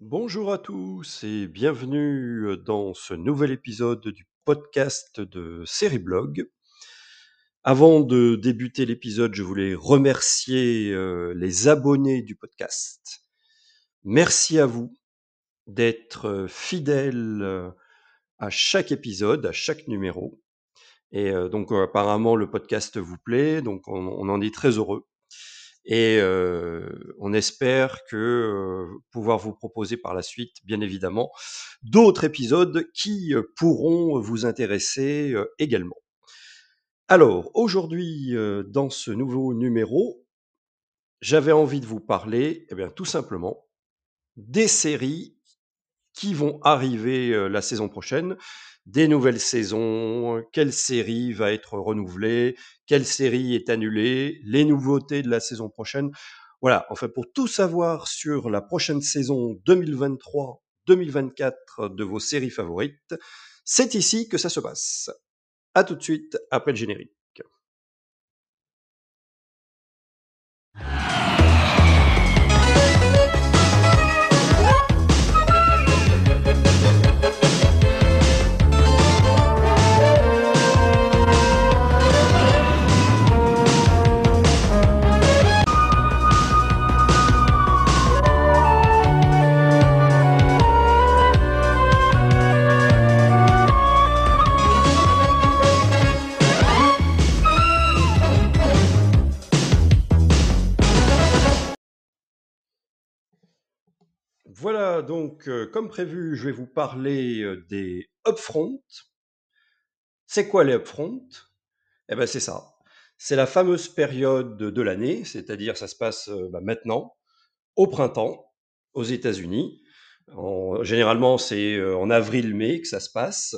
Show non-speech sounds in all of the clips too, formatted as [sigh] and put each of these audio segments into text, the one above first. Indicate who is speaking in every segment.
Speaker 1: Bonjour à tous et bienvenue dans ce nouvel épisode du podcast de Série Blog. Avant de débuter l'épisode, je voulais remercier les abonnés du podcast. Merci à vous d'être fidèles à chaque épisode, à chaque numéro. Et donc apparemment le podcast vous plaît, donc on, on en est très heureux. Et on espère que pouvoir vous proposer par la suite, bien évidemment, d'autres épisodes qui pourront vous intéresser également. Alors, aujourd'hui, dans ce nouveau numéro, j'avais envie de vous parler, eh bien, tout simplement, des séries qui vont arriver la saison prochaine, des nouvelles saisons, quelle série va être renouvelée, quelle série est annulée, les nouveautés de la saison prochaine. Voilà, enfin pour tout savoir sur la prochaine saison 2023-2024 de vos séries favorites, c'est ici que ça se passe. À tout de suite après le générique. Donc euh, comme prévu, je vais vous parler euh, des upfront. C'est quoi les upfront? Eh ben c'est ça. C'est la fameuse période de l'année, c'est-à-dire ça se passe euh, bah, maintenant, au printemps, aux États-Unis. En- généralement, c'est en avril-mai que ça se passe.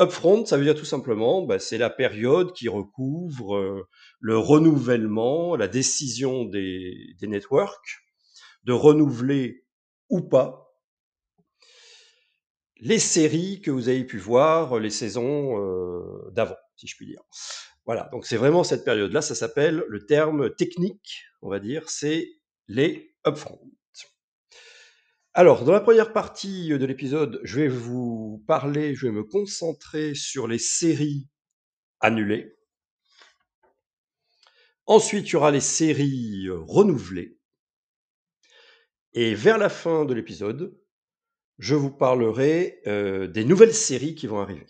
Speaker 1: Upfront, ça veut dire tout simplement, bah, c'est la période qui recouvre le renouvellement, la décision des, des networks de renouveler ou pas les séries que vous avez pu voir les saisons euh, d'avant, si je puis dire. Voilà, donc c'est vraiment cette période-là, ça s'appelle, le terme technique, on va dire, c'est les upfront. Alors, dans la première partie de l'épisode, je vais vous parler, je vais me concentrer sur les séries annulées. Ensuite, il y aura les séries euh, renouvelées. Et vers la fin de l'épisode, je vous parlerai euh, des nouvelles séries qui vont arriver.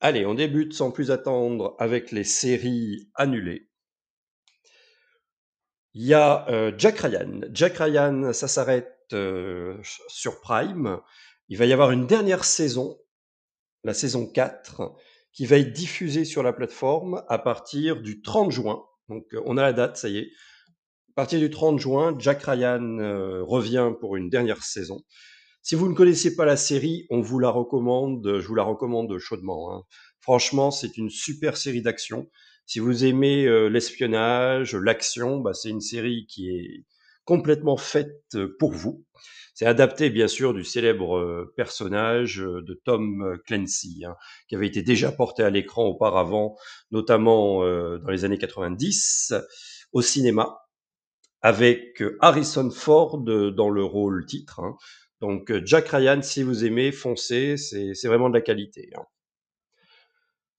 Speaker 1: Allez, on débute sans plus attendre avec les séries annulées. Il y a euh, Jack Ryan. Jack Ryan, ça s'arrête euh, sur Prime. Il va y avoir une dernière saison, la saison 4, qui va être diffusée sur la plateforme à partir du 30 juin. Donc on a la date, ça y est. À partir du 30 juin, Jack Ryan euh, revient pour une dernière saison. Si vous ne connaissez pas la série, on vous la recommande, je vous la recommande chaudement. hein. Franchement, c'est une super série d'action. Si vous aimez euh, l'espionnage, l'action, bah, c'est une série qui est complètement faite euh, pour vous. C'est adapté bien sûr du célèbre euh, personnage euh, de Tom Clancy, hein, qui avait été déjà porté à l'écran auparavant, notamment euh, dans les années 90 au cinéma, avec euh, Harrison Ford euh, dans le rôle titre. hein. Donc euh, Jack Ryan, si vous aimez, foncez, c'est vraiment de la qualité. hein.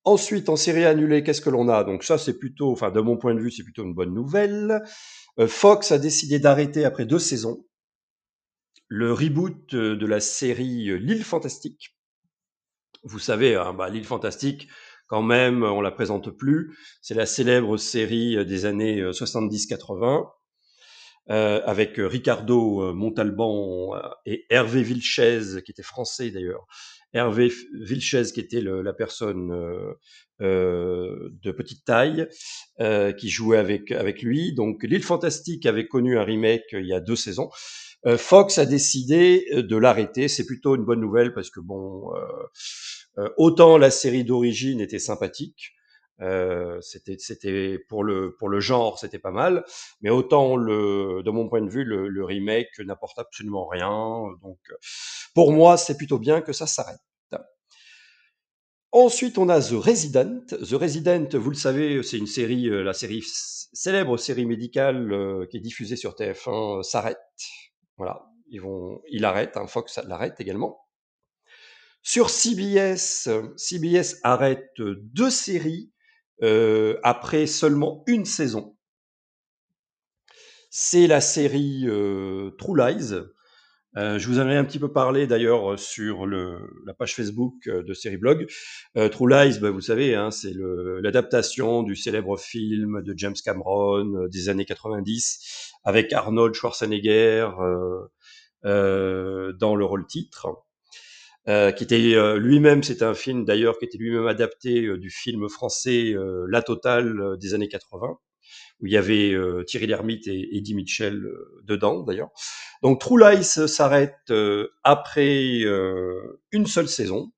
Speaker 1: Ensuite, en série annulée, qu'est-ce que l'on a? Donc ça, c'est plutôt, enfin de mon point de vue, c'est plutôt une bonne nouvelle. Fox a décidé d'arrêter après deux saisons le reboot de la série L'île fantastique. Vous savez, hein, bah, L'île fantastique, quand même, on la présente plus. C'est la célèbre série des années euh, 70-80 euh, avec euh, Ricardo euh, Montalban euh, et Hervé Vilches, qui était français d'ailleurs. Hervé Vilches, qui était la personne euh, euh, de petite taille, qui jouait avec, avec lui. Donc, L'île fantastique avait connu un remake il y a deux saisons. Fox a décidé de l'arrêter. C'est plutôt une bonne nouvelle parce que bon, autant la série d'origine était sympathique, euh, c'était c'était pour le pour le genre c'était pas mal, mais autant le de mon point de vue le, le remake n'apporte absolument rien. Donc euh, pour moi c'est plutôt bien que ça s'arrête. Ensuite, on a The Resident. The Resident, vous le savez, c'est une série, la série célèbre série médicale qui est diffusée sur TF1 s'arrête. Voilà, ils vont, il arrête, hein, Fox l'arrête également. Sur CBS, CBS arrête deux séries euh, après seulement une saison. C'est la série euh, True Lies. Euh, je vous en ai un petit peu parlé d'ailleurs sur le, la page Facebook de Série Blog. True Lies, bah, vous savez, hein, c'est l'adaptation du célèbre film de James Cameron des années 90 avec Arnold Schwarzenegger dans le rôle titre. Euh, qui était euh, lui-même, c'était un film d'ailleurs qui était lui-même adapté euh, du film français La Totale des années 80, où il y avait Thierry Lhermitte et Eddie Mitchell dedans d'ailleurs. Donc True Lies s'arrête après une seule saison.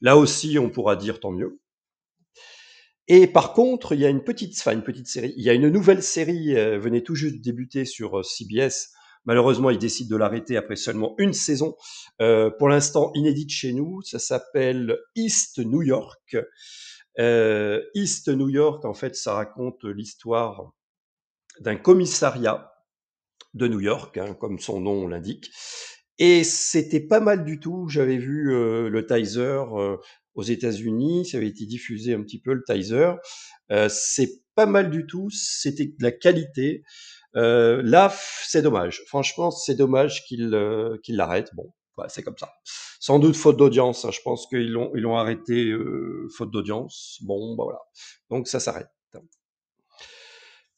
Speaker 1: Là aussi, on pourra dire tant mieux. Et par contre, il y a une petite, enfin une petite série, il y a une nouvelle série, venait tout juste de débuter sur CBS, Malheureusement, ils décident de l'arrêter après seulement une saison. Euh, pour l'instant, inédite chez nous, ça s'appelle East New York. Euh, East New York, en fait, ça raconte l'histoire d'un commissariat de New York, hein, comme son nom l'indique. Et c'était pas mal du tout. J'avais vu euh, le Tizer aux États-Unis, ça avait été diffusé un petit peu le Tizer. c'est pas mal du tout. C'était de la qualité. Euh, là, c'est dommage. Franchement, c'est dommage qu'il euh, l'arrête. Bon, bah, c'est comme ça. Sans doute faute d'audience. Hein. Je pense qu'ils l'ont ils l'ont arrêté euh, faute d'audience. Bon, bah voilà. Donc ça s'arrête.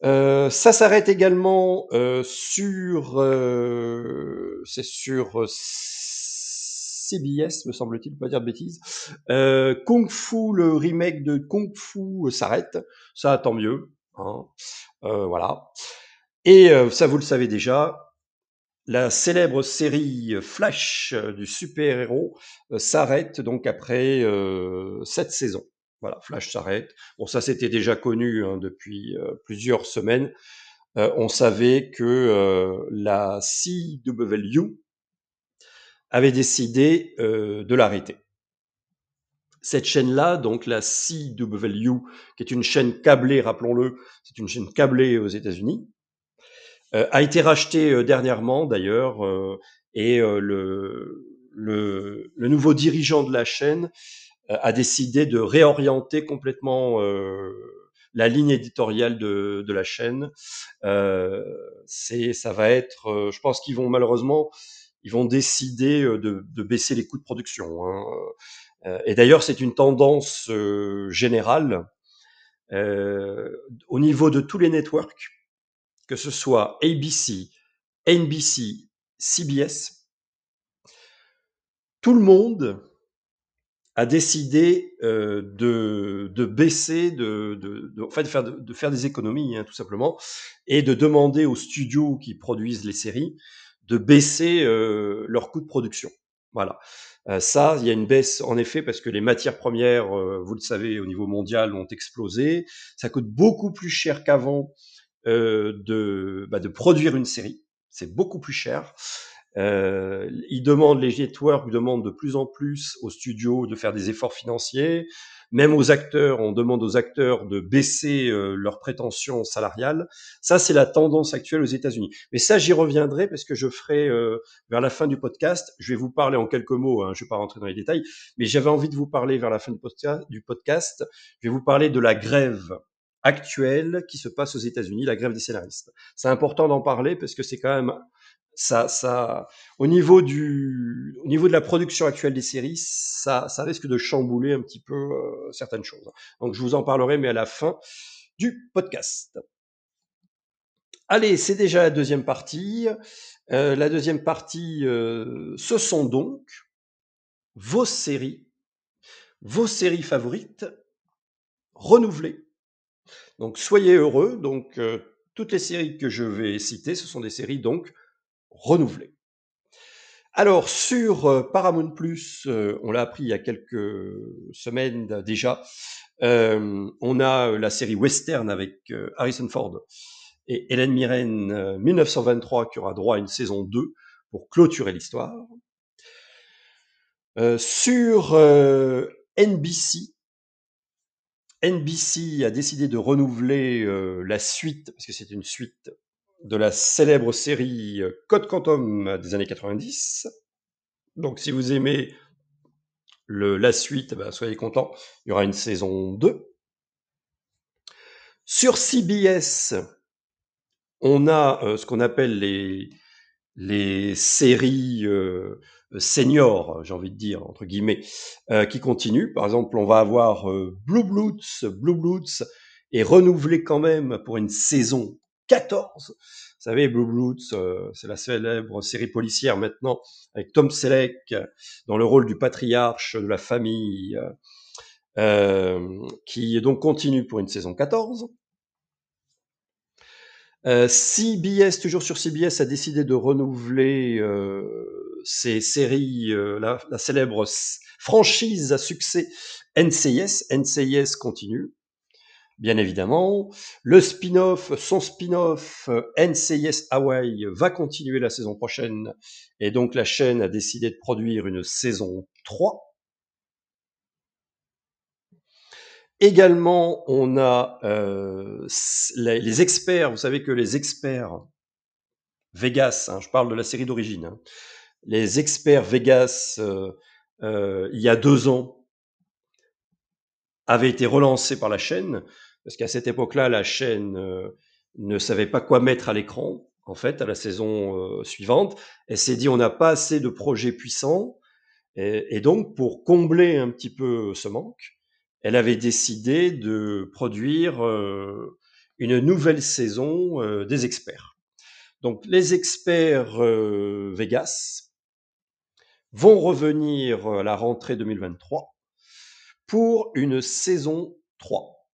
Speaker 1: Euh, ça s'arrête également euh, sur euh, c'est sur CBS, me semble-t-il, pas dire de bêtises. Kung Fu, le remake de Kung Fu s'arrête. Ça, tant mieux. Hein. voilà. Et euh, ça, vous le savez déjà, la célèbre série Flash euh, du super-héros euh, s'arrête donc après cette saison. Voilà, Flash s'arrête. Bon, ça c'était déjà connu hein, depuis plusieurs semaines. on savait que la CW avait décidé de l'arrêter. Cette chaîne-là, donc la CW, qui est une chaîne câblée, rappelons-le, c'est une chaîne câblée aux États-Unis, euh, a été racheté euh, dernièrement d'ailleurs, euh, et le, le, nouveau dirigeant de la chaîne a décidé de réorienter complètement la ligne éditoriale de, de la chaîne. Euh, c'est, ça va être, je pense qu'ils vont malheureusement, ils vont décider de, de baisser les coûts de production. Hein. Et d'ailleurs, c'est une tendance générale euh, au niveau de tous les networks que ce soit ABC, NBC, CBS, tout le monde a décidé euh, de, de, baisser, de, en fait, faire, de, faire des économies, hein, tout simplement, et de demander aux studios qui produisent les séries de baisser euh, leur coût de production. Voilà. Euh, ça, il y a une baisse en effet parce que les matières premières, euh, vous le savez, au niveau mondial, ont explosé. Ça coûte beaucoup plus cher qu'avant de, bah, de produire une série. C'est beaucoup plus cher. Euh, ils demandent, les networks demandent de plus en plus aux studios de faire des efforts financiers. Même aux acteurs, on demande aux acteurs de baisser euh, leurs prétentions salariales. Ça, c'est la tendance actuelle aux États-Unis. Mais ça, j'y reviendrai parce que je ferai euh, vers la fin du podcast. Je vais vous parler en quelques mots. Hein, je vais pas rentrer dans les détails, mais j'avais envie de vous parler vers la fin du podcast. Je vais vous parler de la grève actuelle qui se passe aux États-Unis, la grève des scénaristes. C'est important d'en parler parce que c'est quand même ça, ça, au niveau du, au niveau de la production actuelle des séries, ça, ça risque de chambouler un petit peu euh, certaines choses. Donc je vous en parlerai, mais à la fin du podcast. Allez, c'est déjà la deuxième partie. Euh, la deuxième partie, euh, ce sont donc vos séries, vos séries favorites renouvelées. Donc soyez heureux. Donc euh, toutes les séries que je vais citer, ce sont des séries donc renouvelées. Alors sur euh, Paramount Plus, euh, on l'a appris il y a quelques semaines déjà, on a la série western avec Harrison Ford et Hélène Mirren 1923 qui aura droit à une saison 2 pour clôturer l'histoire. sur NBC, NBC a décidé de renouveler la suite, parce que c'est une suite de la célèbre série Code Quantum des années 90. Donc si vous aimez la suite, bah, soyez contents, il y aura une saison 2. Sur CBS, on a euh, ce qu'on appelle les, séries euh, seniors, j'ai envie de dire, entre guillemets, euh, qui continuent. Par exemple, on va avoir Blue Bloods. Blue Bloods est renouvelé quand même pour une saison 14. Vous savez, Blue Bloods, c'est la célèbre série policière maintenant, avec Tom Selleck dans le rôle du patriarche de la famille, euh, qui donc continue pour une saison 14. Euh, CBS, toujours sur CBS, a décidé de renouveler ses séries, euh, la, célèbre franchise à succès NCIS. NCIS continue, bien évidemment. Le spin-off, son spin-off euh, NCIS Hawaii va continuer la saison prochaine. Et donc la chaîne a décidé de produire une saison 3. Également, on a euh, les, les, experts, vous savez que les experts Vegas, hein, je parle de la série d'origine, hein, les experts Vegas, euh, euh, il y a deux ans, avaient été relancés par la chaîne, parce qu'à cette époque-là, la chaîne euh, ne savait pas quoi mettre à l'écran, en fait, à la saison suivante. Elle s'est dit, on n'a pas assez de projets puissants, et, donc, pour combler un petit peu ce manque, elle avait décidé de produire une nouvelle saison des experts. Donc les experts Vegas vont revenir à la rentrée 2023 pour une saison 3.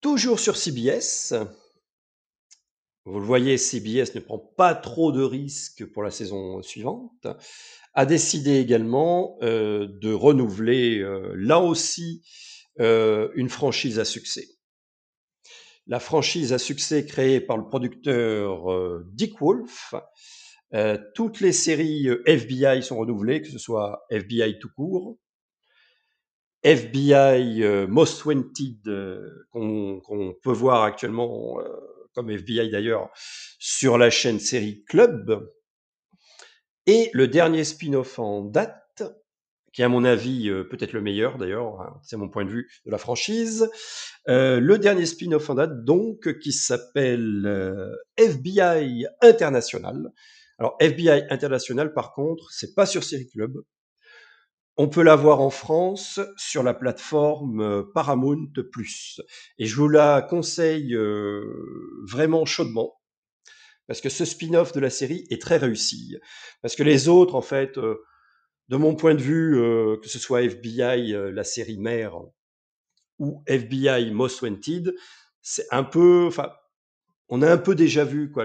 Speaker 1: Toujours sur CBS, vous le voyez, CBS ne prend pas trop de risques pour la saison suivante a décidé également euh, de renouveler euh, là aussi euh, une franchise à succès. La franchise à succès créée par le producteur euh, Dick Wolf. Euh, toutes les séries FBI sont renouvelées, que ce soit FBI tout court, FBI Most Wanted qu'on qu peut voir actuellement comme FBI d'ailleurs sur la chaîne série Club, et le dernier spin-off en date, qui est à mon avis euh, peut-être le meilleur d'ailleurs, hein, c'est mon point de vue de la franchise, euh, le dernier spin-off en date donc qui s'appelle euh, FBI International. Alors FBI International par contre, c'est pas sur Série Club. On peut la voir en France sur la plateforme euh, Paramount Plus. Et je vous la conseille euh, vraiment chaudement parce que ce spin-off de la série est très réussi. Parce que les autres, en fait, euh, de mon point de vue, que ce soit FBI, la série mère, ou FBI Most Wanted, c'est un peu, on a un peu déjà vu quoi,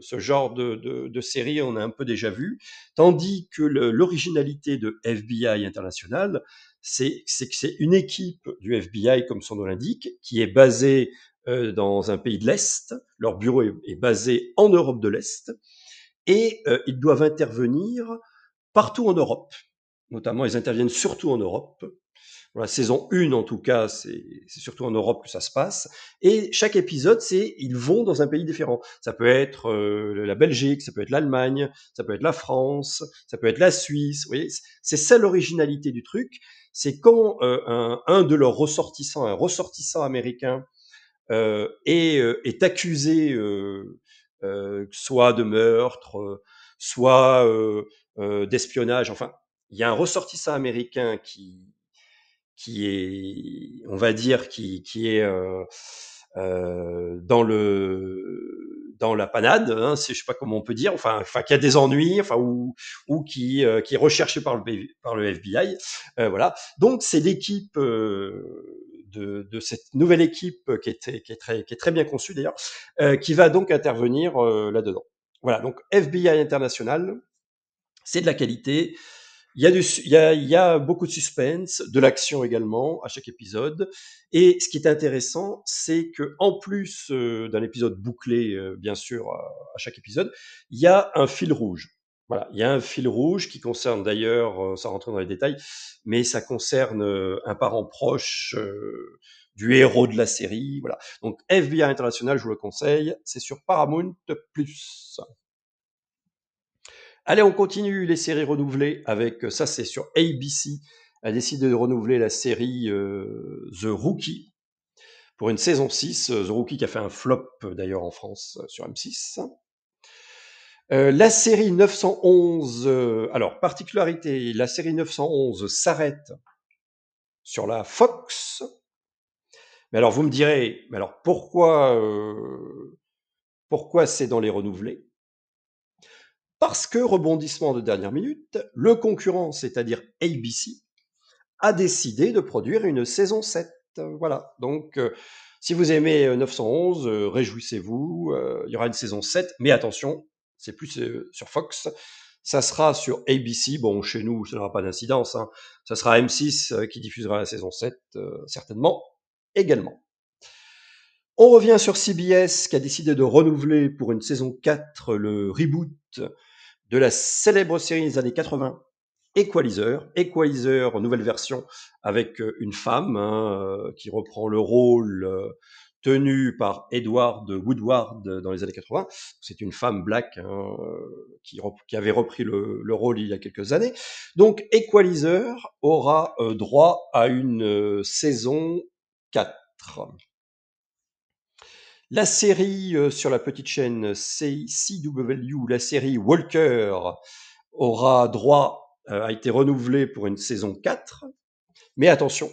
Speaker 1: ce genre de, série, on a un peu déjà vu, tandis que l'originalité de FBI International, c'est que c'est une équipe du FBI, comme son nom l'indique, qui est basée euh, dans un pays de l'Est. Leur bureau est, est, basé en Europe de l'Est. Et euh, ils doivent intervenir partout en Europe. Notamment, ils interviennent surtout en Europe. La saison 1, en tout cas, c'est surtout en Europe que ça se passe. Et chaque épisode, c'est ils vont dans un pays différent. Ça peut être euh, la Belgique, ça peut être l'Allemagne, ça peut être la France, ça peut être la Suisse. Vous c'est ça l'originalité du truc. C'est quand euh, un, un, de leurs ressortissants, un ressortissant américain, euh, est, euh, est, accusé euh, soit de meurtre, soit d'espionnage. Enfin, il y a un ressortissant américain qui qui est, on va dire, qui, qui est euh, euh, dans le dans la panade, hein, je sais pas comment on peut dire, enfin, enfin qui a des ennuis, enfin ou ou qui euh, qui est recherché par le par le FBI, voilà. Donc c'est l'équipe de, de, cette nouvelle équipe qui est, qui est, très, qui est très bien conçue d'ailleurs, euh, qui va donc intervenir euh, là-dedans. Voilà, donc FBI International, c'est de la qualité. Il y, a du, il, y a, il y a beaucoup de suspense, de l'action également à chaque épisode. Et ce qui est intéressant, c'est que en plus euh, d'un épisode bouclé, euh, bien sûr, à, chaque épisode, il y a un fil rouge. Voilà, il y a un fil rouge qui concerne d'ailleurs, sans rentrer dans les détails, mais ça concerne un parent proche du héros de la série. Voilà. Donc FBI International, je vous le conseille, c'est sur Paramount+. Allez, on continue les séries renouvelées avec ça, c'est sur ABC. A décidé de renouveler la série The Rookie pour une saison 6. The Rookie qui a fait un flop d'ailleurs en France sur M6. la série 911, alors particularité, la série 911 s'arrête sur la Fox. Mais alors vous me direz, mais alors pourquoi, pourquoi c'est dans les renouvelés? Parce que rebondissement de dernière minute, le concurrent, c'est-à-dire ABC, a décidé de produire une saison 7. Voilà. Donc, si vous aimez 911, réjouissez-vous. il y aura une saison 7, mais attention, c'est plus sur Fox. Ça sera sur ABC. Bon, chez nous, ça n'aura pas d'incidence. Hein. Ça sera M6 qui diffusera la saison 7, certainement, également. On revient sur CBS qui a décidé de renouveler pour une saison 4 le reboot de la célèbre série des années 80 Equalizer. Equalizer, nouvelle version avec euh, une femme hein, euh, qui reprend le rôle euh, tenu par Edward Woodward dans les années 80. C'est une femme black hein, qui, avait repris le, le, rôle il y a quelques années. Donc Equalizer aura droit à une saison 4. La série sur la petite chaîne CW, la série Walker, aura droit euh, a été renouvelé pour une saison 4. Mais attention,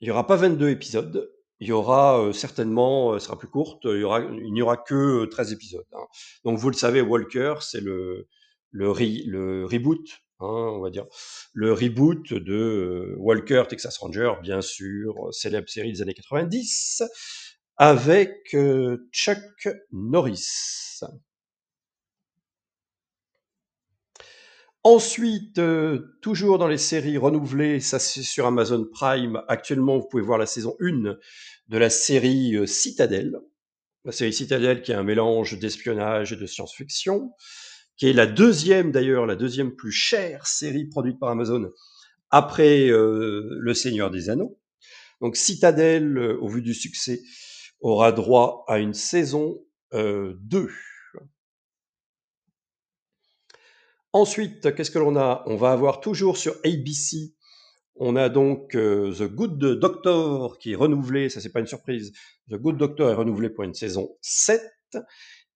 Speaker 1: il n'y aura pas 22 épisodes. Il y aura euh, certainement, euh, sera plus courte, il, n'y aura que 13 épisodes. Hein. Donc vous le savez, Walker, c'est le reboot, hein, on va dire, le reboot de Walker, Texas Ranger, bien sûr, célèbre série des années 90, avec Chuck Norris. Ensuite, euh, toujours dans les séries renouvelées, ça c'est sur Amazon Prime. Actuellement, vous pouvez voir la saison 1 de la série euh, Citadel. La série Citadel qui est un mélange d'espionnage et de science-fiction, qui est la deuxième d'ailleurs, la deuxième plus chère série produite par Amazon après euh, Le Seigneur des Anneaux. Donc Citadel, au vu du succès, aura droit à une saison 2. Ensuite, qu'est-ce que l'on a? On va avoir toujours sur ABC, on a donc euh, The Good Doctor qui est renouvelé, ça c'est pas une surprise, The Good Doctor est renouvelé pour une saison 7,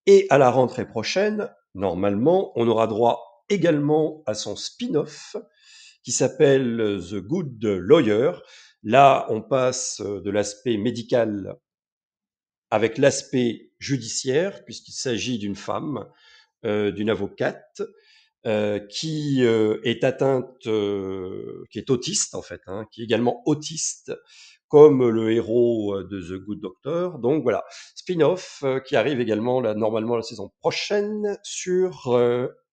Speaker 1: et à la rentrée prochaine, normalement, on aura droit également à son spin-off qui s'appelle The Good Lawyer. Là, on passe de l'aspect médical avec l'aspect judiciaire, puisqu'il s'agit d'une femme, euh, d'une avocate, euh, qui euh, est atteinte, qui est autiste en fait, hein, qui est également autiste, comme le héros de The Good Doctor. Donc voilà, spin-off qui arrive également là, normalement la saison prochaine sur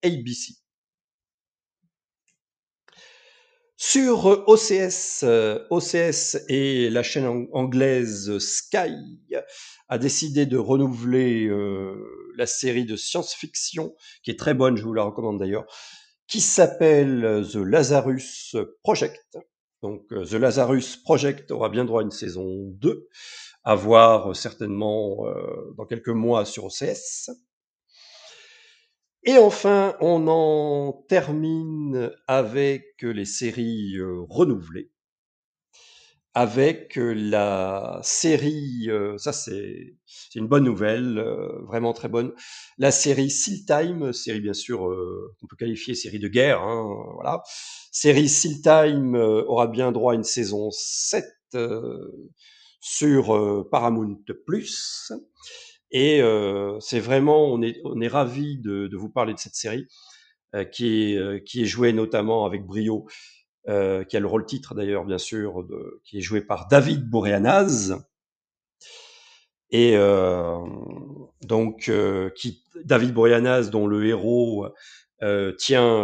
Speaker 1: ABC. Sur OCS, OCS et la chaîne anglaise Sky a décidé de renouveler euh, la série de science-fiction, qui est très bonne, je vous la recommande d'ailleurs, qui s'appelle The Lazarus Project. Donc euh, The Lazarus Project aura bien droit à une saison 2, à voir certainement euh, dans quelques mois sur OCS. Et enfin, on en termine avec les séries euh, renouvelées. Avec euh, la série, euh, ça c'est une bonne nouvelle, vraiment très bonne, la série Seal Time, série bien sûr qu'on peut qualifier série de guerre, hein, voilà. Série Seal Time aura bien droit à une saison 7 sur Paramount+. Et euh, c'est vraiment, on est, on est ravi de, de, vous parler de cette série euh, qui, est, euh, qui est jouée notamment avec brio, euh, qui a le rôle titre d'ailleurs bien sûr, qui est joué par David Boreanaz. Et euh, donc, qui, David Boreanaz, dont le héros tient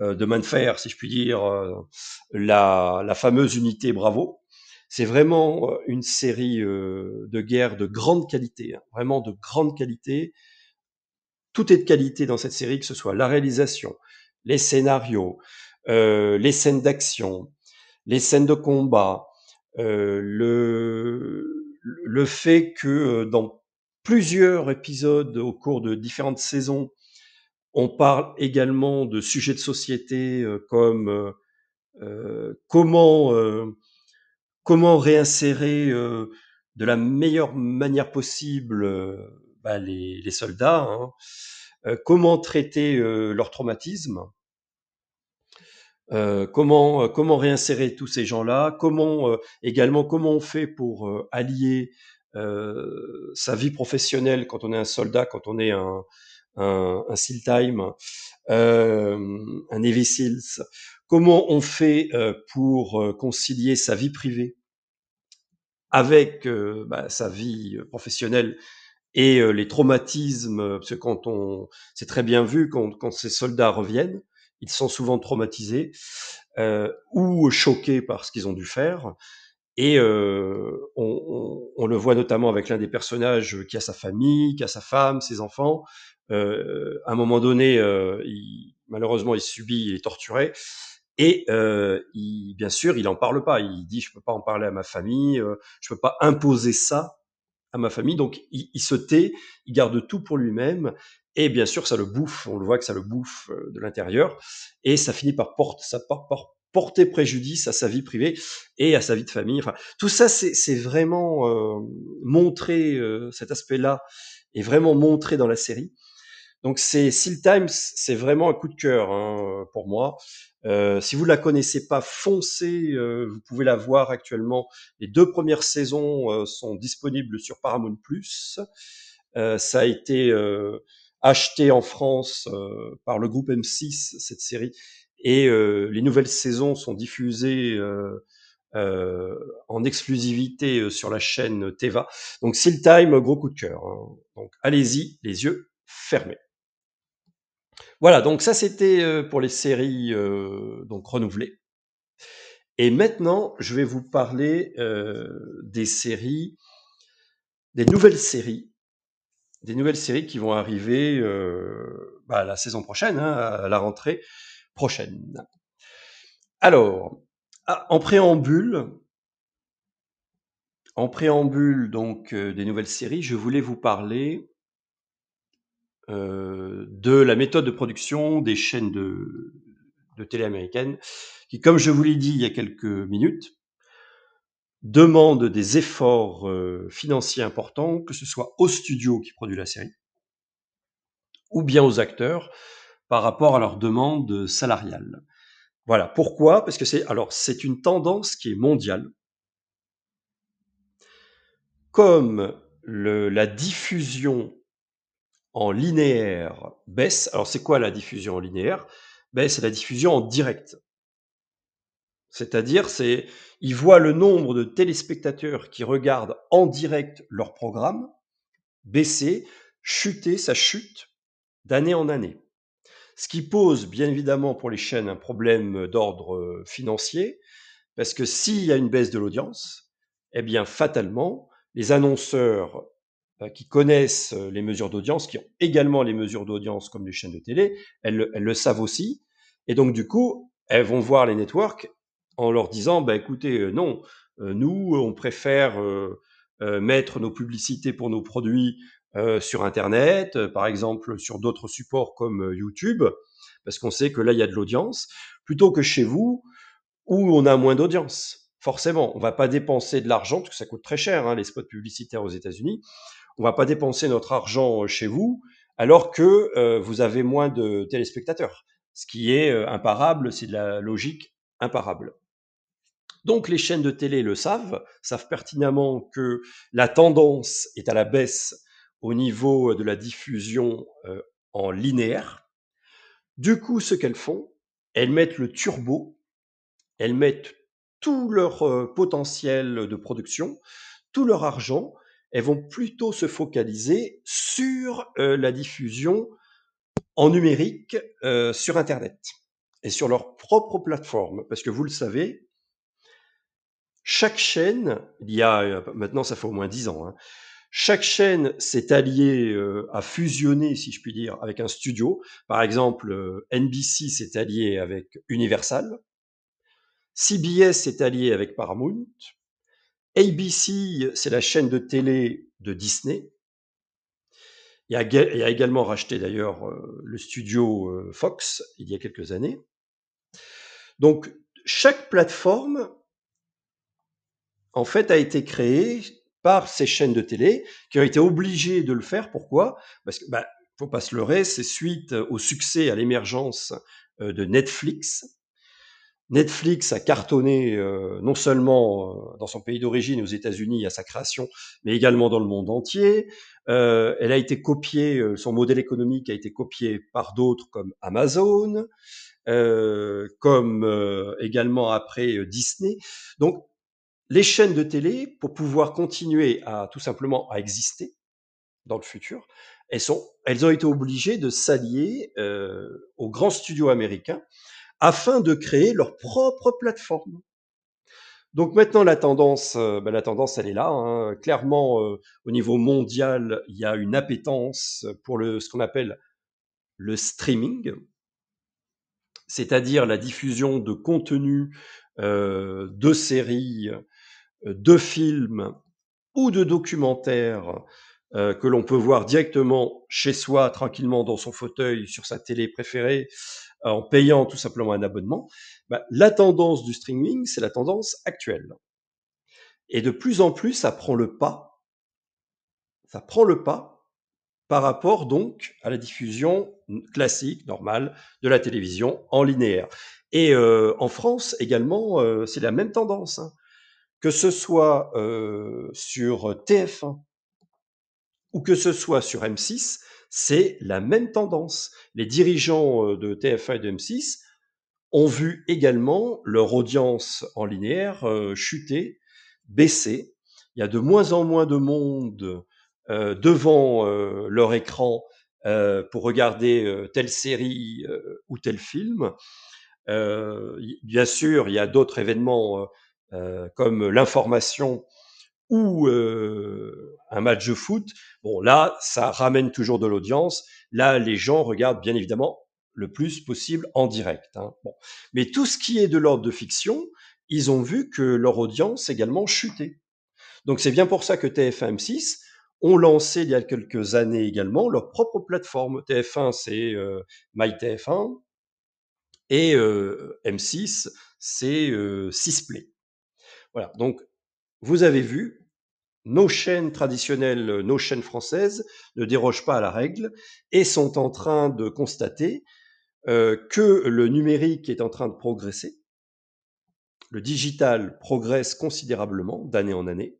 Speaker 1: de main de fer, si je puis dire, la, la fameuse unité Bravo. C'est vraiment euh, une série euh, de guerre de grande qualité, hein, vraiment de grande qualité, tout est de qualité dans cette série, que ce soit la réalisation, les scénarios, euh, les scènes d'action, les scènes de combat, euh, le, le fait que euh, dans plusieurs épisodes au cours de différentes saisons, on parle également de sujets de société euh, comme euh, comment comment réinsérer de la meilleure manière possible bah, les, les, soldats, hein, comment traiter leur traumatisme, euh, comment comment réinsérer tous ces gens-là, comment également comment on fait pour allier sa vie professionnelle quand on est un soldat, quand on est un, un, un SEAL Time, euh, un Navy SEALs, comment on fait euh, pour euh, concilier sa vie privée avec bah, sa vie professionnelle et les traumatismes, parce que quand on, c'est très bien vu quand, quand, ces soldats reviennent, ils sont souvent traumatisés euh, ou choqués par ce qu'ils ont dû faire. Et euh, on, le voit notamment avec l'un des personnages qui a sa famille, qui a sa femme, ses enfants, euh, à un moment donné, il, malheureusement, il subit, il est torturé. Et bien sûr, il en parle pas. Il dit, je peux pas en parler à ma famille, je peux pas imposer ça à ma famille. Donc, il se tait, il garde tout pour lui-même. Et bien sûr, ça le bouffe. On le voit que ça le bouffe euh, de l'intérieur. Et ça finit par porter, préjudice à sa vie privée et à sa vie de famille. Enfin, tout ça, c'est vraiment euh, montré. Euh, cet aspect-là est vraiment montré dans la série. Donc c'est Seal Times, c'est vraiment un coup de cœur hein, pour moi. Si vous la connaissez pas, foncez. Vous pouvez la voir actuellement. Les deux premières saisons sont disponibles sur Paramount ça a été acheté en France euh, par le groupe M6 cette série et les nouvelles saisons sont diffusées. en exclusivité sur la chaîne Teva. Donc Seal Time, gros coup de cœur. Hein. Donc allez-y, les yeux fermés. Voilà, donc ça c'était euh, pour les séries euh, donc renouvelées. Et maintenant, je vais vous parler euh, des séries, des nouvelles séries, des nouvelles séries qui vont arriver euh, bah, la saison prochaine, hein, à la rentrée prochaine. Alors, ah, en préambule, en préambule donc euh, des nouvelles séries, je voulais vous parler euh, de la méthode de production des chaînes de, de télé américaines, qui, comme je vous l'ai dit il y a quelques minutes, demandent des efforts euh, financiers importants, que ce soit au studio qui produit la série, ou bien aux acteurs, par rapport à leurs demandes salariales. Voilà. Pourquoi? Parce que c'est alors c'est une tendance qui est mondiale. Comme la diffusion en linéaire baisse. Alors c'est quoi la diffusion en linéaire? Ben, C'est la diffusion en direct. C'est-à-dire, c'est ils voient le nombre de téléspectateurs qui regardent en direct leur programme baisser, chuter, ça chute d'année en année. Ce qui pose bien évidemment pour les chaînes un problème d'ordre financier, parce que s'il y a une baisse de l'audience, eh bien fatalement, les annonceurs euh, qui connaissent euh, les mesures d'audience, qui ont également les mesures d'audience comme les chaînes de télé, elles, le savent aussi. Et donc, du coup, elles vont voir les networks en leur disant, bah, écoutez, euh, non, nous, on préfère euh, mettre nos publicités pour nos produits euh, sur Internet, par exemple sur d'autres supports comme YouTube, parce qu'on sait que là, il y a de l'audience, plutôt que chez vous, où on a moins d'audience. Forcément, on va pas dépenser de l'argent, parce que ça coûte très cher, hein, les spots publicitaires aux États-Unis on va pas dépenser notre argent euh, chez vous alors que euh, vous avez moins de téléspectateurs. Ce qui est euh, imparable, c'est de la logique imparable. Donc les chaînes de télé le savent, savent pertinemment que la tendance est à la baisse au niveau de la diffusion euh, en linéaire. Du coup, ce qu'elles font, elles mettent le turbo, elles mettent tout leur euh, potentiel de production, tout leur argent elles vont plutôt se focaliser sur euh, la diffusion en numérique sur Internet et sur leur propre plateforme. Parce que vous le savez, chaque chaîne, il y a maintenant ça fait au moins dix ans, hein, Chaque chaîne s'est alliée, euh, a fusionné, si je puis dire, avec un studio. Par exemple, euh, NBC s'est allié avec Universal. CBS s'est allié avec Paramount. ABC, c'est la chaîne de télé de Disney. Il a, il a également racheté d'ailleurs euh, le studio euh, Fox il y a quelques années. Donc, chaque plateforme, en fait, a été créée par ces chaînes de télé qui ont été obligées de le faire. Pourquoi? Parce que, bah, faut pas se leurrer, c'est suite au succès, à l'émergence euh, de Netflix. Netflix a cartonné euh, non seulement euh, dans son pays d'origine, aux États-Unis, à sa création, mais également dans le monde entier. Elle a été copiée, son modèle économique a été copié par d'autres comme Amazon, comme également après Disney. Donc, les chaînes de télé, pour pouvoir continuer à tout simplement à exister dans le futur, elles, ont été obligées de s'allier euh, aux grands studios américains afin de créer leur propre plateforme. Donc maintenant la tendance, euh, ben, la tendance elle est là. Hein. Clairement, euh, au niveau mondial, il y a une appétence pour le, ce qu'on appelle le streaming, c'est-à-dire la diffusion de contenus, de séries, de films ou de documentaires euh, que l'on peut voir directement chez soi, tranquillement dans son fauteuil, sur sa télé préférée, en payant tout simplement un abonnement, bah, la tendance du streaming, c'est la tendance actuelle. Et de plus en plus, ça prend le pas, ça prend le pas par rapport donc à la diffusion classique, normale, de la télévision en linéaire. Et euh, en France également, euh, c'est la même tendance. Hein que ce soit euh, sur TF1 ou que ce soit sur M6, c'est la même tendance. Les dirigeants euh, de TF1 et de M6 ont vu également leur audience en linéaire euh, chuter, baisser. Il y a de moins en moins de monde devant leur écran pour regarder telle série ou tel film. bien sûr, il y a d'autres événements comme l'information ou euh, un match de foot, bon là, ça ramène toujours de l'audience. Là, les gens regardent bien évidemment le plus possible en direct. Hein. Bon. Mais tout ce qui est de l'ordre de fiction, ils ont vu que leur audience également chutait. Donc c'est bien pour ça que TF1 M6 ont lancé il y a quelques années également leur propre plateforme. TF1, c'est euh, MyTF1 et euh, M6, c'est euh, Sisplay. Voilà, donc vous avez vu, nos chaînes traditionnelles, nos chaînes françaises ne dérogent pas à la règle et sont en train de constater euh, que le numérique est en train de progresser. Le digital progresse considérablement d'année en année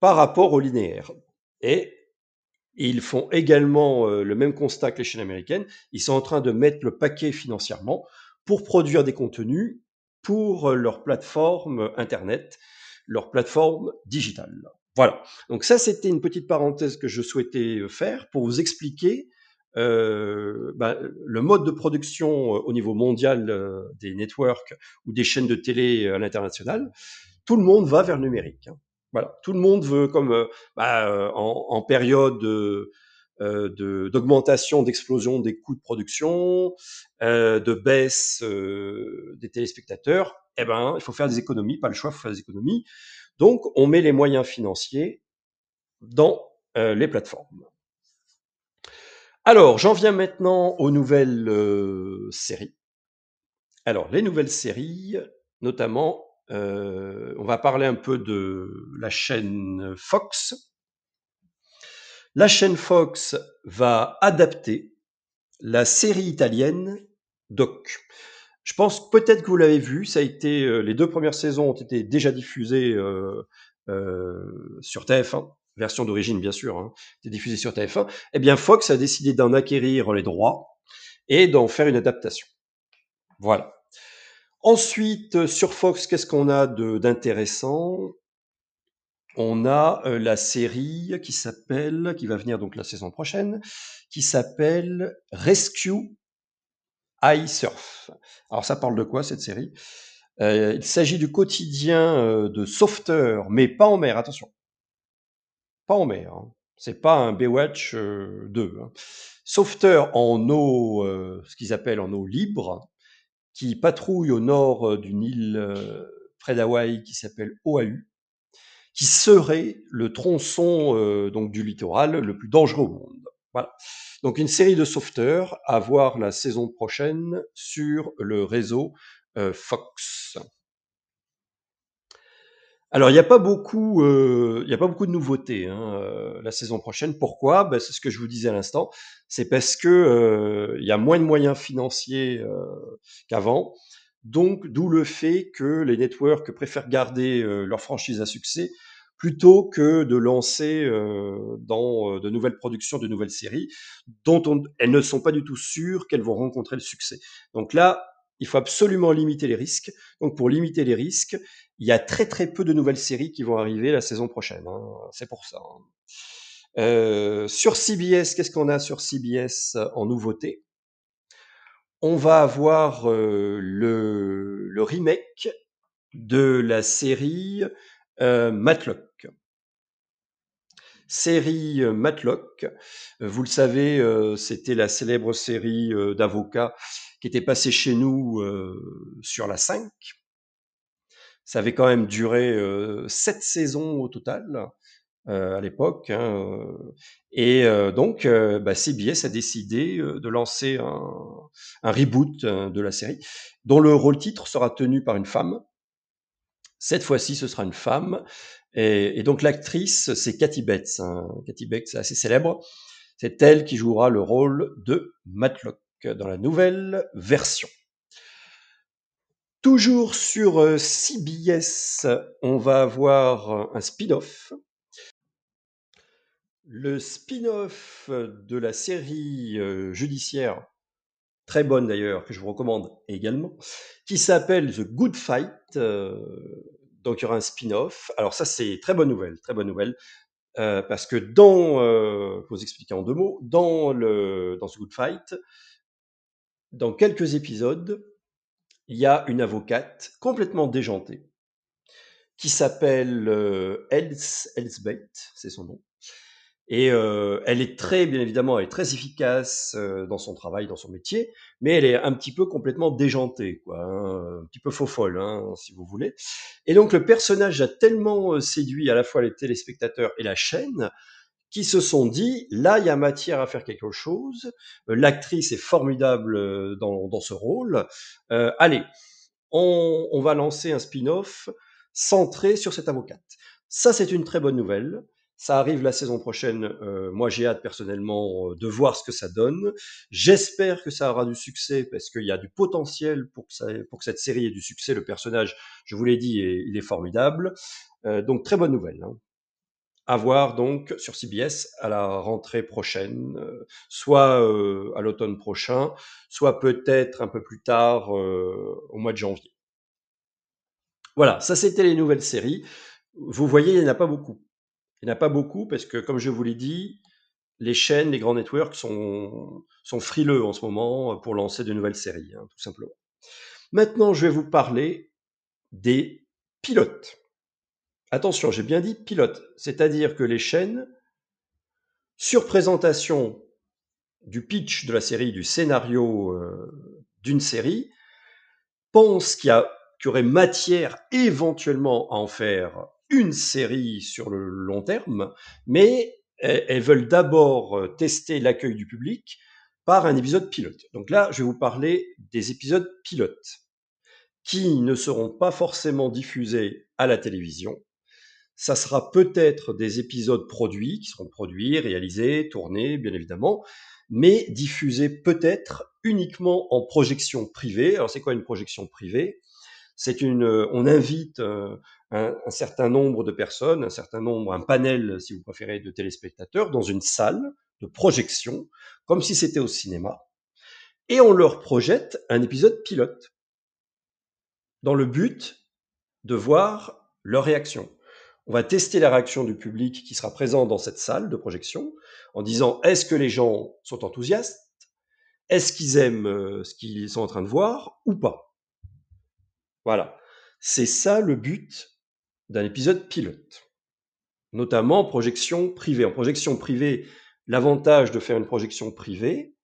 Speaker 1: par rapport au linéaire. Et ils font également euh, le même constat que les chaînes américaines. Ils sont en train de mettre le paquet financièrement pour produire des contenus pour leur plateforme Internet, leur plateforme digitale. Voilà. Donc ça, c'était une petite parenthèse que je souhaitais faire pour vous expliquer euh, bah, le mode de production au niveau mondial euh, des networks ou des chaînes de télé à l'international. Tout le monde va vers le numérique. Hein. Voilà. Tout le monde veut, comme euh, bah, en, période euh, d'augmentation, d'explosion des coûts de production, euh, de baisse euh, des téléspectateurs, eh ben, il faut faire des économies, pas le choix, il faut faire des économies. Donc, on met les moyens financiers dans les plateformes. Alors, j'en viens maintenant aux nouvelles séries. Alors, les nouvelles séries, notamment, on va parler un peu de la chaîne Fox, la chaîne Fox va adapter la série italienne Doc. Je pense peut-être que vous l'avez vu, ça a été euh, les deux premières saisons ont été déjà diffusées euh, euh, sur TF1, version d'origine bien sûr, hein, diffusée sur TF1. Eh bien Fox a décidé d'en acquérir les droits et d'en faire une adaptation. Voilà. Ensuite, sur Fox, qu'est-ce qu'on a d'intéressant? On a euh, la série qui s'appelle, qui va venir donc la saison prochaine, qui s'appelle Rescue iSurf. Alors ça parle de quoi cette série? Euh, Il s'agit du quotidien euh, de sauveteurs, mais pas en mer, attention. pas en mer. Hein. C'est pas un Baywatch 2. Hein. Sauveteur en eau, ce qu'ils appellent en eau libre, qui patrouille au nord d'une île près d'Hawaï qui s'appelle Oahu, qui serait le tronçon donc du littoral le plus dangereux au monde. Voilà. Donc une série de sauveteurs à voir la saison prochaine sur le réseau Fox. Alors il n'y a pas beaucoup, il y a pas beaucoup de nouveautés hein, la saison prochaine. Pourquoi? Ben, C'est ce que je vous disais à l'instant. C'est parce que il y a moins de moyens financiers qu'avant. Donc d'où le fait que les networks préfèrent garder leur franchise à succès plutôt que de lancer dans de nouvelles productions, de nouvelles séries dont elles ne sont pas du tout sûres qu'elles vont rencontrer le succès. Donc là, il faut absolument limiter les risques. Donc pour limiter les risques, il y a très très peu de nouvelles séries qui vont arriver la saison prochaine. Hein. C'est pour ça. Hein. Euh, sur CBS, qu'est-ce qu'on a sur CBS en nouveauté? On va avoir euh, le, le, remake de la série euh, Matlock série euh, Matlock. Euh, vous le savez, euh, c'était la célèbre série d'avocats qui était passée chez nous sur la 5. Ça avait quand même duré sept saisons au total à l'époque. Hein, et donc, bah, CBS a décidé de lancer un, un reboot de la série, dont le rôle titre sera tenu par une femme. Cette fois-ci, ce sera une femme. Et, donc l'actrice, c'est Cathy Bates. Hein. Cathy c'est assez célèbre. C'est elle qui jouera le rôle de Matlock dans la nouvelle version. Toujours sur euh, CBS, on va avoir un spin-off. Le spin-off de la série euh, judiciaire, très bonne d'ailleurs, que je vous recommande également, qui s'appelle The Good Fight. Euh, donc il y aura un spin-off. Alors ça c'est très bonne nouvelle, très bonne nouvelle. Euh, parce que dans, euh, vous expliquer en deux mots, dans, le, dans ce Good Fight, dans quelques épisodes, il y a une avocate complètement déjantée qui s'appelle euh, Els, Elsbeth, c'est son nom, et euh, elle est très, bien évidemment, elle est très efficace euh, dans son travail, dans son métier, mais elle est un petit peu complètement déjantée, quoi, hein, un petit peu faux folle, hein, si vous voulez. Et donc le personnage a tellement euh, séduit à la fois les téléspectateurs et la chaîne qui se sont dit là il y a matière à faire quelque chose. L'actrice est formidable dans, dans ce rôle. allez, on, on va lancer un spin-off centré sur cette avocate. Ça c'est une très bonne nouvelle. Ça arrive la saison prochaine. Euh, moi, j'ai hâte personnellement euh, de voir ce que ça donne. J'espère que ça aura du succès parce qu'il y a du potentiel pour que, cette série ait du succès. Le personnage, je vous l'ai dit, il est formidable. Euh, donc, très bonne nouvelle. Hein. À voir donc sur CBS à la rentrée prochaine, soit à l'automne prochain, soit peut-être un peu plus tard au mois de janvier. Voilà, ça c'était les nouvelles séries. Vous voyez, il n'y en a pas beaucoup. Il n'y en a pas beaucoup parce que, comme je vous l'ai dit, les chaînes, les grands networks sont, frileux en ce moment pour lancer de nouvelles séries, hein, tout simplement. Maintenant, je vais vous parler des pilotes. Attention, j'ai bien dit pilotes, c'est-à-dire que les chaînes, sur présentation du pitch de la série, du scénario euh, d'une série, pensent qu'il y, y aurait matière éventuellement à en faire une série sur le long terme, mais elles veulent d'abord euh, tester l'accueil du public par un épisode pilote. Donc là, je vais vous parler des épisodes pilotes qui ne seront pas forcément diffusés à la télévision. Ça sera peut-être des épisodes produits, qui seront produits, réalisés, tournés, bien évidemment, mais diffusés peut-être uniquement en projection privée. Alors c'est quoi une projection privée? C'est une, on invite euh, un, certain nombre de personnes, un certain nombre, un panel, si vous préférez, de téléspectateurs dans une salle de projection, comme si c'était au cinéma, et on leur projette un épisode pilote, dans le but de voir leur réaction. On va tester la réaction du public qui sera présent dans cette salle de projection en disant est-ce que les gens sont enthousiastes? Est-ce qu'ils aiment euh, ce qu'ils sont en train de voir ou pas? Voilà. C'est ça le but d'un épisode pilote. notamment en projection privée. En projection privée, l'avantage de faire une projection privée,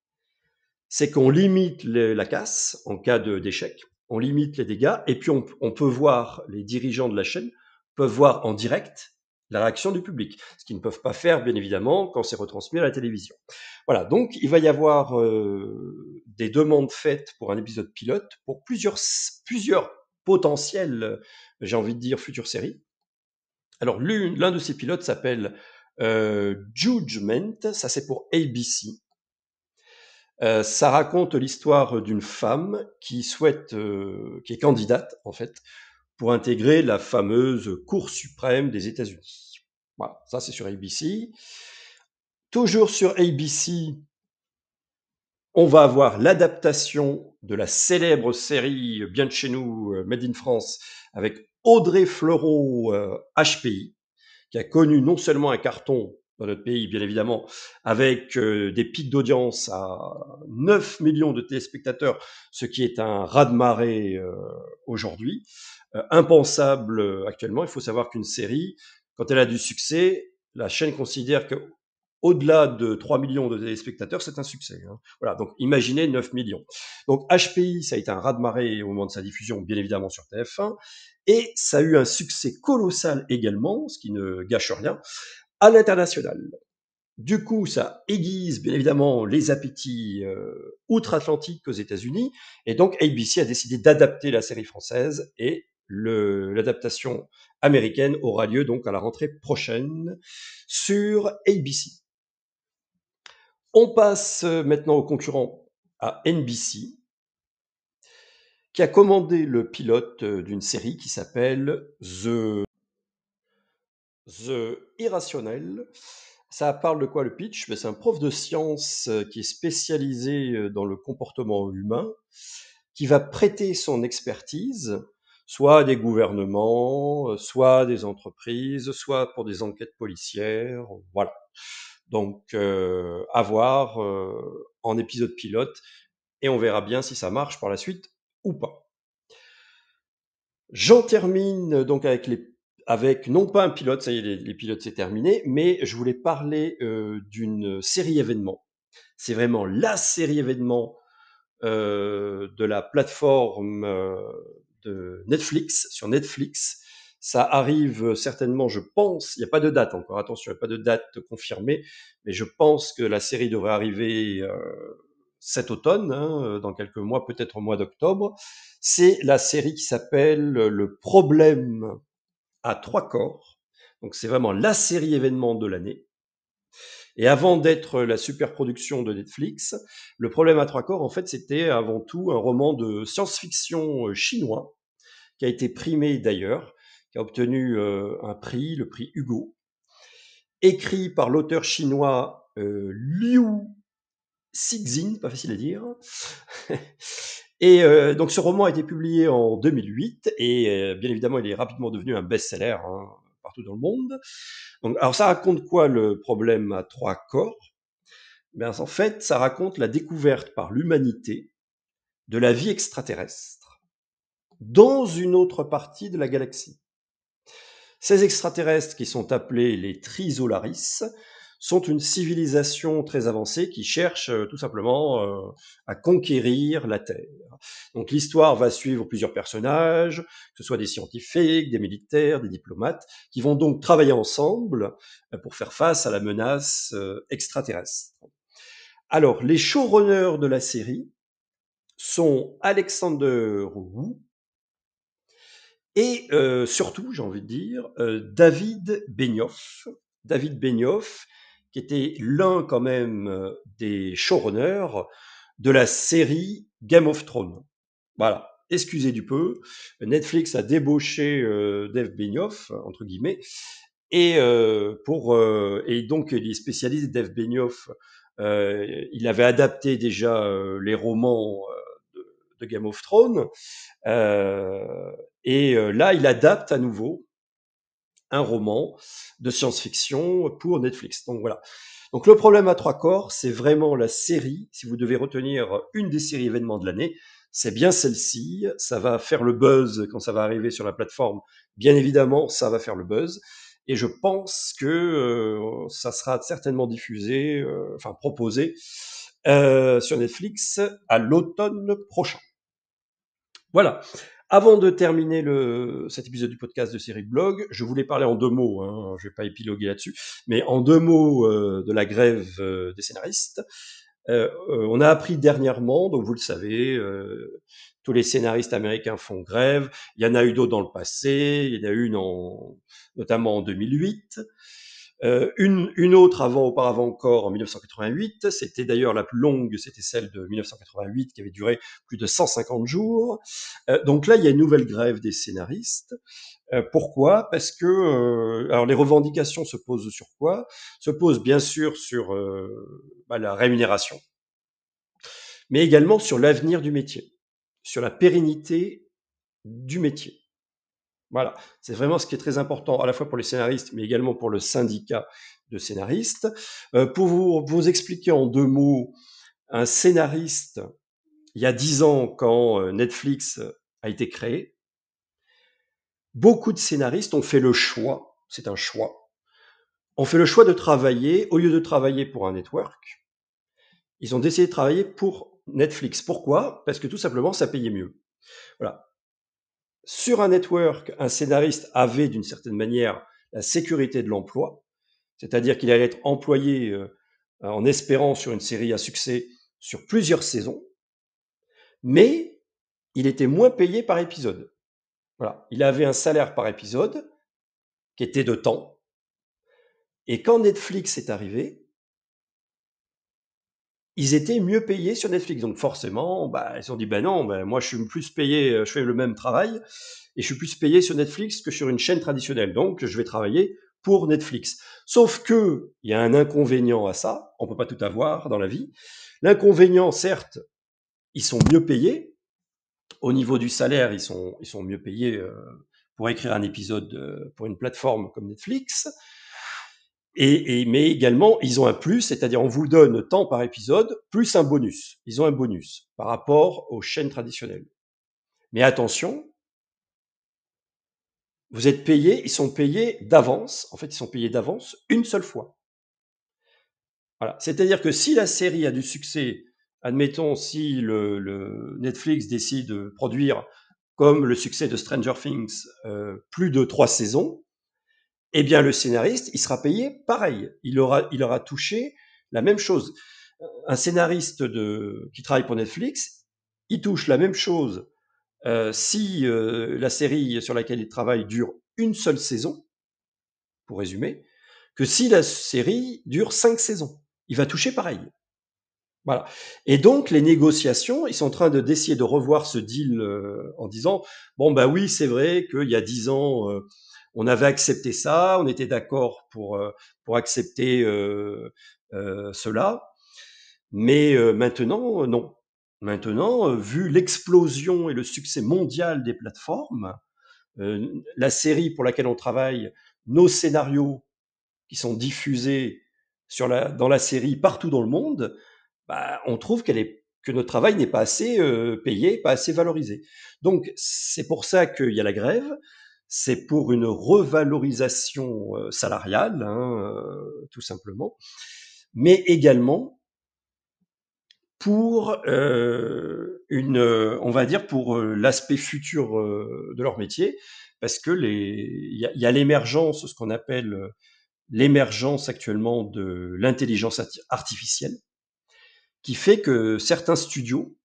Speaker 1: c'est qu'on limite la casse en cas d'échec, on limite les dégâts, et puis on, peut voir, les dirigeants de la chaîne peuvent voir en direct la réaction du public, ce qu'ils ne peuvent pas faire, bien évidemment, quand c'est retransmis à la télévision. Voilà, donc il va y avoir euh, des demandes faites pour un épisode pilote pour plusieurs, plusieurs potentiels, j'ai envie de dire, futures séries. Alors l'un de ces pilotes s'appelle euh, Judgment, ça c'est pour ABC. Euh, ça raconte l'histoire d'une femme qui souhaite, euh, qui est candidate en fait, pour intégrer la fameuse Cour suprême des États-Unis. Voilà, ça c'est sur ABC. Toujours sur ABC, on va avoir l'adaptation de la célèbre série bien de chez nous, euh, Made in France, avec Audrey Fleurot, HPI, euh, qui a connu non seulement un carton dans notre pays, bien évidemment, avec euh, des pics d'audience à 9 millions de téléspectateurs, ce qui est un raz-de-marée aujourd'hui, impensable actuellement. Il faut savoir qu'une série, quand elle a du succès, la chaîne considère que au-delà de 3 millions de téléspectateurs, c'est un succès. Hein. Voilà, donc imaginez 9 millions. Donc HPI, ça a été un raz-de-marée au moment de sa diffusion, bien évidemment sur TF1, et ça a eu un succès colossal également, ce qui ne gâche rien, à l'international. Du coup, ça aiguise bien évidemment les appétits euh, outre-Atlantique aux États-Unis, et donc ABC a décidé d'adapter la série française et l'adaptation américaine aura lieu donc à la rentrée prochaine sur ABC. On passe euh, maintenant au concurrent à NBC, qui a commandé le pilote euh, d'une série qui s'appelle The, The Irrationnel. Ça parle de quoi le pitch? C'est un prof de science euh, qui est spécialisé dans le comportement humain, qui va prêter son expertise soit à des gouvernements, soit des entreprises, soit pour des enquêtes policières. Voilà. Donc, euh, à voir euh, en épisode pilote, et on verra bien si ça marche par la suite ou pas. J'en termine donc avec les avec non pas un pilote, ça y est, les, pilotes c'est terminé, mais je voulais parler euh, d'une série événement. C'est vraiment la série événement euh, de la plateforme de Netflix sur Netflix ça arrive certainement, je pense, il n'y a pas de date encore, attention, il n'y a pas de date confirmée, mais je pense que la série devrait arriver euh, cet automne, hein, dans quelques mois, peut-être au mois d'octobre. C'est la série qui s'appelle Le problème à trois corps. Donc c'est vraiment la série événement de l'année. Et avant d'être la super production de Netflix, Le problème à trois corps, en fait, c'était avant tout un roman de science-fiction chinois qui a été primé d'ailleurs qui a obtenu euh, un prix, le prix Hugo, écrit par l'auteur chinois euh, Liu Cixin, pas facile à dire. [laughs] et euh, donc ce roman a été publié en 2008 et bien évidemment il est rapidement devenu un best-seller hein, partout dans le monde. Alors ça raconte quoi le problème à trois corps? Ben, En fait, ça raconte la découverte par l'humanité de la vie extraterrestre dans une autre partie de la galaxie. Ces extraterrestres, qui sont appelés les Trisolaris, sont une civilisation très avancée qui cherche euh, tout simplement euh, à conquérir la Terre. Donc l'histoire va suivre plusieurs personnages, que ce soit des scientifiques, des militaires, des diplomates, qui vont donc travailler ensemble euh, pour faire face à la menace extraterrestre. Alors les showrunners de la série sont Alexander Wu, et euh, surtout, j'ai envie de dire, euh, David Benioff. David Benioff, qui était l'un quand même euh, des showrunners de la série Game of Thrones. Voilà, excusez du peu. Netflix a débauché Dave Benioff, entre guillemets, et, pour, et donc il est spécialiste, Dave Benioff, il avait adapté déjà les romans de Game of Thrones. Euh, et euh, là, il adapte à nouveau un roman de science-fiction pour Netflix. Donc voilà. Donc le problème à trois corps, c'est vraiment la série. Si vous devez retenir une des séries événements de l'année, c'est bien celle-ci. Ça va faire le buzz quand ça va arriver sur la plateforme. Bien évidemment, ça va faire le buzz. et je pense que ça sera certainement diffusé, enfin proposé sur Netflix à l'automne prochain. Voilà. Avant de terminer le, cet épisode du podcast de série blog, je voulais parler en deux mots, hein, je vais pas épiloguer là-dessus, mais en deux mots euh, de la grève euh, des scénaristes. Euh, euh, on a appris dernièrement, donc vous le savez, tous les scénaristes américains font grève. Il y en a eu d'autres dans le passé, il y en a eu une en, notamment en 2008. Euh, une, une, autre avant, auparavant encore, en 1988. C'était d'ailleurs la plus longue, c'était celle de 1988 qui avait duré plus de 150 jours. Euh, donc là, il y a une nouvelle grève des scénaristes. Euh, pourquoi? Parce que euh, alors les revendications se posent sur quoi? Se posent bien sûr sur bah, la rémunération, mais également sur l'avenir du métier, sur la pérennité du métier. Voilà, c'est vraiment ce qui est très important à la fois pour les scénaristes, mais également pour le syndicat de scénaristes. Euh, pour vous, vous, expliquer en deux mots, un scénariste, il y a dix ans, quand euh, Netflix a été créé, beaucoup de scénaristes ont fait le choix, c'est un choix, ont fait le choix de travailler, au lieu de travailler pour un network, ils ont décidé de travailler pour Netflix. Pourquoi? Parce que tout simplement, ça payait mieux. Voilà. Sur un network, un scénariste avait d'une certaine manière la sécurité de l'emploi, c'est-à-dire qu'il allait être employé euh, en espérant sur une série à succès sur plusieurs saisons, mais il était moins payé par épisode. Voilà, il avait un salaire par épisode qui était de temps. Et quand Netflix est arrivé, ils étaient mieux payés sur Netflix. Donc forcément, bah, ils se sont dit, ben non, ben moi je suis plus payé, euh, je fais le même travail, et je suis plus payé sur Netflix que sur une chaîne traditionnelle. Donc je vais travailler pour Netflix. Sauf que il y a un inconvénient à ça, on peut pas tout avoir dans la vie. L'inconvénient, certes, ils sont mieux payés. Au niveau du salaire, ils sont, ils sont mieux payés euh, pour écrire un épisode euh, pour une plateforme comme Netflix. Et, et, mais également, ils ont un plus, c'est-à-dire on vous donne temps par épisode, plus un bonus. Ils ont un bonus par rapport aux chaînes traditionnelles. Mais attention, vous êtes payés, ils sont payés d'avance. En fait, ils sont payés d'avance une seule fois. Voilà. C'est-à-dire que si la série a du succès, admettons si le, le Netflix décide de produire comme le succès de Stranger Things euh, plus de trois saisons, eh bien le scénariste, il sera payé pareil. Il aura, il aura touché la même chose. Un scénariste de, qui travaille pour Netflix, il touche la même chose euh, si euh, la série sur laquelle il travaille dure une seule saison, pour résumer, que si la série dure cinq saisons. Il va toucher pareil. Voilà. Et donc les négociations, ils sont en train de d'essayer de revoir ce deal euh, en disant bon bah oui c'est vrai qu'il y a dix ans on avait accepté ça, on était d'accord pour, euh, pour accepter euh, euh, cela, mais maintenant, non. Maintenant, vu l'explosion et le succès mondial des plateformes, la série pour laquelle on travaille, nos scénarios qui sont diffusés dans la série partout dans le monde, bah, on trouve que notre travail n'est pas assez payé, pas assez valorisé. Donc c'est pour ça qu'il y a la grève, c'est pour une revalorisation euh, salariale, hein, euh, tout simplement, mais également pour euh, une, on va dire pour l'aspect futur de leur métier, parce que les, il y a, l'émergence, ce qu'on appelle l'émergence actuellement de l'intelligence artificielle, qui fait que certains studios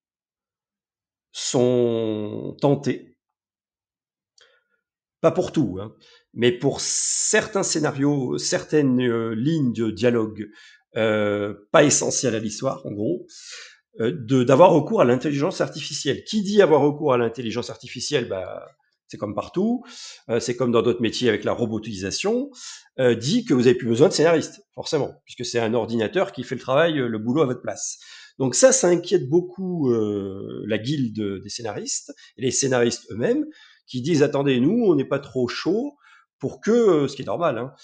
Speaker 1: sont tentés pas pour tout, hein, mais pour certains scénarios, certaines euh, lignes de dialogue euh, pas essentielles à l'histoire, en gros, euh, d'avoir recours à l'intelligence artificielle. Qui dit avoir recours à l'intelligence artificielle bah, c'est comme partout, euh, c'est comme dans d'autres métiers avec la robotisation, dit que vous avez plus besoin de scénaristes, forcément, puisque c'est un ordinateur qui fait le travail, le boulot à votre place. Donc ça, ça inquiète beaucoup la guilde des scénaristes et les scénaristes eux-mêmes, qui disent attendez, nous, on n'est pas trop chaud pour que, ce qui est normal, hein,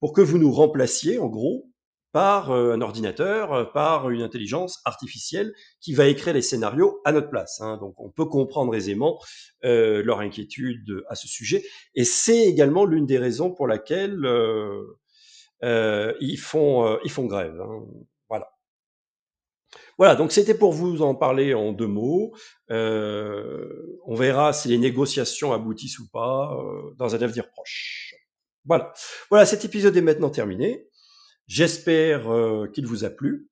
Speaker 1: pour que vous nous remplaciez, en gros, par euh, un ordinateur, euh, par une intelligence artificielle qui va écrire les scénarios à notre place. Hein. Donc on peut comprendre aisément euh, leur inquiétude à ce sujet. Et c'est également l'une des raisons pour laquelle ils, font, ils font grève. Hein. Voilà. Donc c'était pour vous en parler en deux mots. on verra si les négociations aboutissent ou pas dans un avenir proche. Voilà. Voilà, cet épisode est maintenant terminé. J'espère euh, qu'il vous a plu.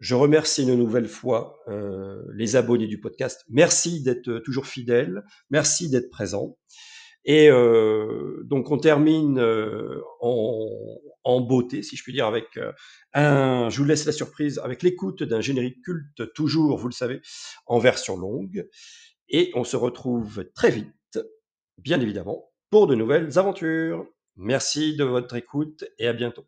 Speaker 1: Je remercie une nouvelle fois euh, les abonnés du podcast. Merci d'être toujours fidèles. Merci d'être présents. Et euh, donc on termine en, en, beauté, si je puis dire, avec un. Je vous laisse la surprise avec l'écoute d'un générique culte, toujours, vous le savez, en version longue. Et on se retrouve très vite, bien évidemment, pour de nouvelles aventures. Merci de votre écoute et à bientôt.